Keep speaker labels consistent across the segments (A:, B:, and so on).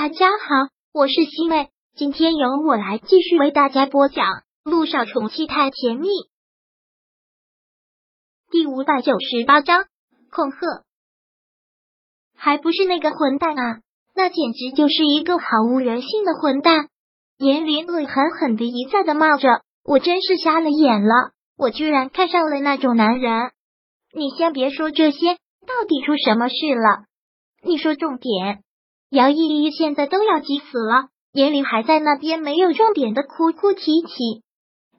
A: 大家好，我是西妹，今天由我来继续为大家播讲《路上宠妻太甜蜜》第五百九十八章恐吓，还不是那个混蛋啊！那简直就是一个毫无人性的混蛋！严林恶狠狠的一再的骂着，我真是瞎了眼了，我居然看上了那种男人！你先别说这些，到底出什么事了？你说重点。姚依依现在都要急死了，严玲还在那边没有重点的哭哭啼啼。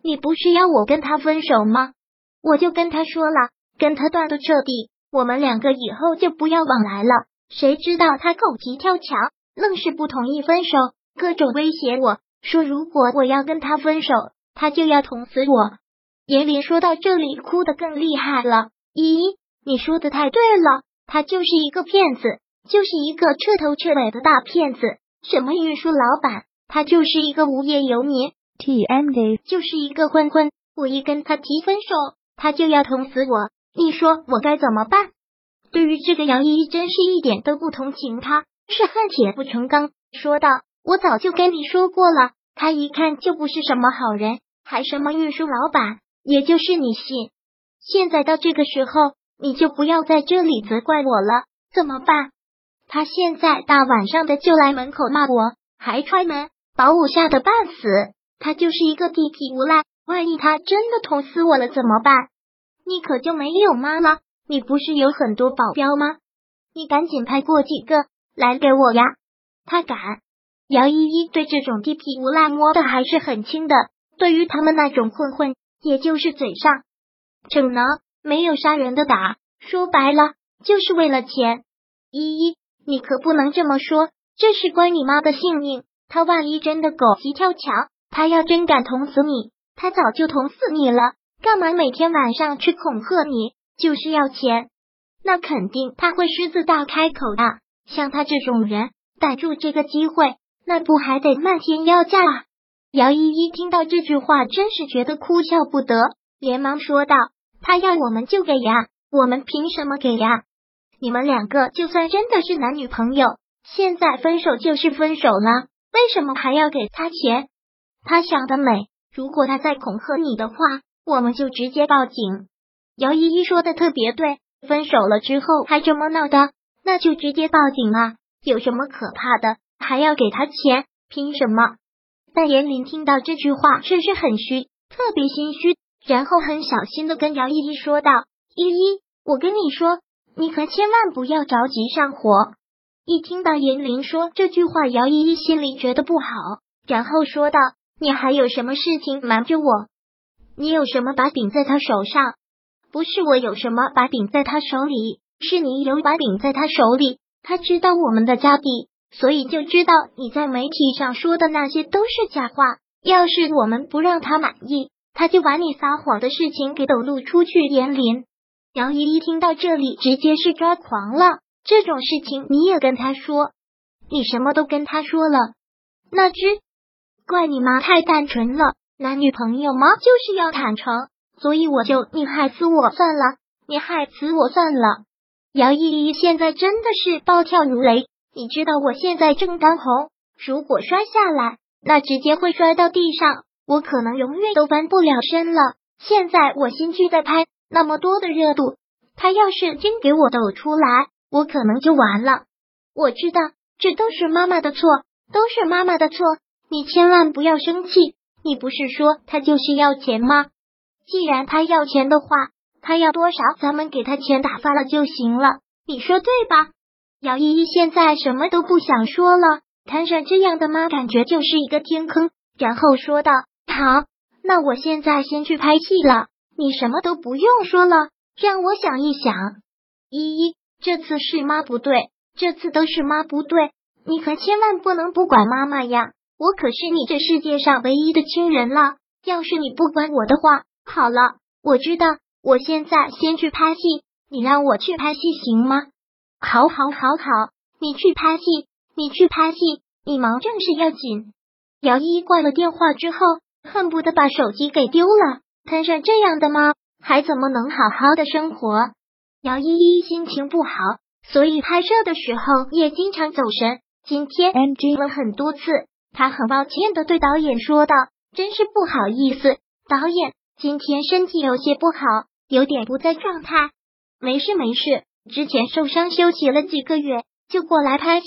A: 你不是要我跟他分手吗？我就跟他说了，跟他断的彻底，我们两个以后就不要往来了。谁知道他狗急跳墙，愣是不同意分手，各种威胁我说，如果我要跟他分手，他就要捅死我。严玲说到这里，哭得更厉害了。依依，你说的太对了，他就是一个骗子。就是一个彻头彻尾的大骗子，什么运输老板，他就是一个无业游民
B: ，TMD
A: 就是一个混混。我一跟他提分手，他就要捅死我，你说我该怎么办？对于这个杨依依，真是一点都不同情他，是恨铁不成钢，说道：“我早就跟你说过了，他一看就不是什么好人，还什么运输老板，也就是你信。现在到这个时候，你就不要在这里责怪我了，怎么办？”他现在大晚上的就来门口骂我，还踹门，把我吓得半死。他就是一个地痞无赖，万一他真的捅死我了怎么办？你可就没有妈了？你不是有很多保镖吗？你赶紧派过几个来给我呀！他敢？姚依依对这种地痞无赖摸的还是很轻的，对于他们那种混混，也就是嘴上逞能，没有杀人的打。说白了，就是为了钱。依依。你可不能这么说，这是关你妈的性命。他万一真的狗急跳墙，他要真敢捅死你，他早就捅死你了。干嘛每天晚上去恐吓你？就是要钱？那肯定他会狮子大开口的。像他这种人，逮住这个机会，那不还得漫天要价啊？姚依依听到这句话，真是觉得哭笑不得，连忙说道：“他要我们就给呀，我们凭什么给呀？”你们两个就算真的是男女朋友，现在分手就是分手了，为什么还要给他钱？他想得美！如果他再恐吓你的话，我们就直接报警。姚依依说的特别对，分手了之后还这么闹的，那就直接报警啊！有什么可怕的？还要给他钱？凭什么？但严林听到这句话却是很虚，特别心虚，然后很小心的跟姚依依说道：“依依，我跟你说。”你可千万不要着急上火。一听到严玲说这句话，姚依依心里觉得不好，然后说道：“你还有什么事情瞒着我？你有什么把柄在他手上？不是我有什么把柄在他手里，是你有把柄在他手里。他知道我们的家底，所以就知道你在媒体上说的那些都是假话。要是我们不让他满意，他就把你撒谎的事情给抖露出去。”严林。姚依依听到这里，直接是抓狂了。这种事情你也跟他说，你什么都跟他说了，那只怪你妈太单纯了。男女朋友吗，就是要坦诚，所以我就你害死我算了，你害死我算了。姚依依现在真的是暴跳如雷，你知道我现在正当红，如果摔下来，那直接会摔到地上，我可能永远都翻不了身了。现在我新剧在拍。那么多的热度，他要是真给我抖出来，我可能就完了。我知道这都是妈妈的错，都是妈妈的错。你千万不要生气。你不是说他就是要钱吗？既然他要钱的话，他要多少，咱们给他钱打发了就行了。你说对吧？姚依依现在什么都不想说了，摊上这样的妈，感觉就是一个天坑。然后说道：“好，那我现在先去拍戏了。”你什么都不用说了，让我想一想。依依，这次是妈不对，这次都是妈不对，你可千万不能不管妈妈呀！我可是你这世界上唯一的亲人了。要是你不管我的话，好了，我知道，我现在先去拍戏，你让我去拍戏行吗？好，好，好，好，你去拍戏，你去拍戏，你忙正事要紧。姚依挂了电话之后，恨不得把手机给丢了。摊上这样的吗，还怎么能好好的生活？姚依依心情不好，所以拍摄的时候也经常走神。今天 NG 了很多次，她很抱歉的对导演说道：“真是不好意思，导演，今天身体有些不好，有点不在状态。没事没事，之前受伤休息了几个月，就过来拍戏，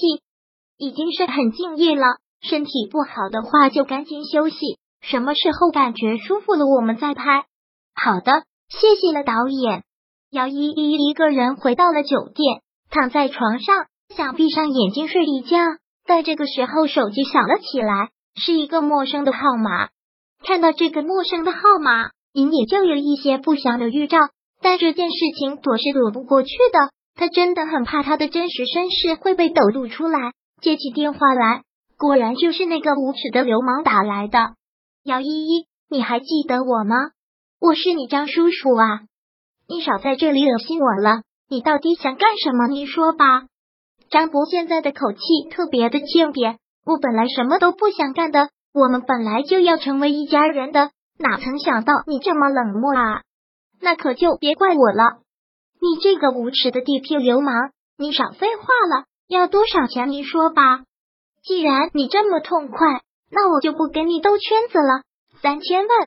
A: 已经是很敬业了。身体不好的话，就赶紧休息，什么时候感觉舒服了，我们再拍。好的，谢谢了，导演。姚依依一个人回到了酒店，躺在床上。想闭上眼睛睡一觉，但这个时候手机响了起来，是一个陌生的号码。看到这个陌生的号码，隐隐就有一些不祥的预兆。但这件事情躲是躲不过去的，他真的很怕他的真实身世会被抖露出来。接起电话来，果然就是那个无耻的流氓打来的。姚依依，你还记得我吗？我是你张叔叔啊！你少在这里恶心我了，你到底想干什么？你说吧。张博现在的口气特别的欠扁。我本来什么都不想干的，我们本来就要成为一家人的，哪曾想到你这么冷漠啊！那可就别怪我了。你这个无耻的地痞流氓，你少废话了。要多少钱？你说吧。既然你这么痛快，那我就不跟你兜圈子了。三千万，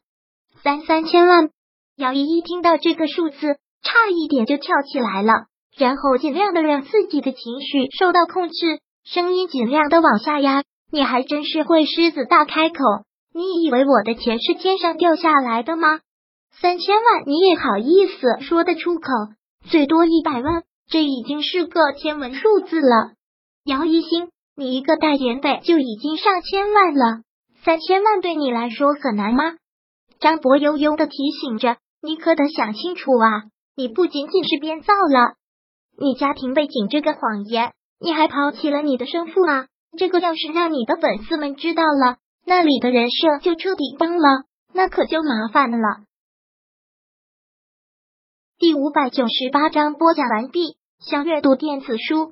A: 三三千万。姚依依听到这个数字，差一点就跳起来了。然后尽量的让自己的情绪受到控制，声音尽量的往下压。你还真是会狮子大开口！你以为我的钱是天上掉下来的吗？三千万你也好意思说得出口？最多一百万，这已经是个天文数字了。姚一星，你一个代言费就已经上千万了，三千万对你来说很难吗？张博悠悠的提醒着，你可得想清楚啊！你不仅仅是编造了。你家庭背景这个谎言，你还抛弃了你的生父啊！这个要是让你的粉丝们知道了，那里的人设就彻底崩了，那可就麻烦了。第五百九十八章播讲完毕。想阅读电子书，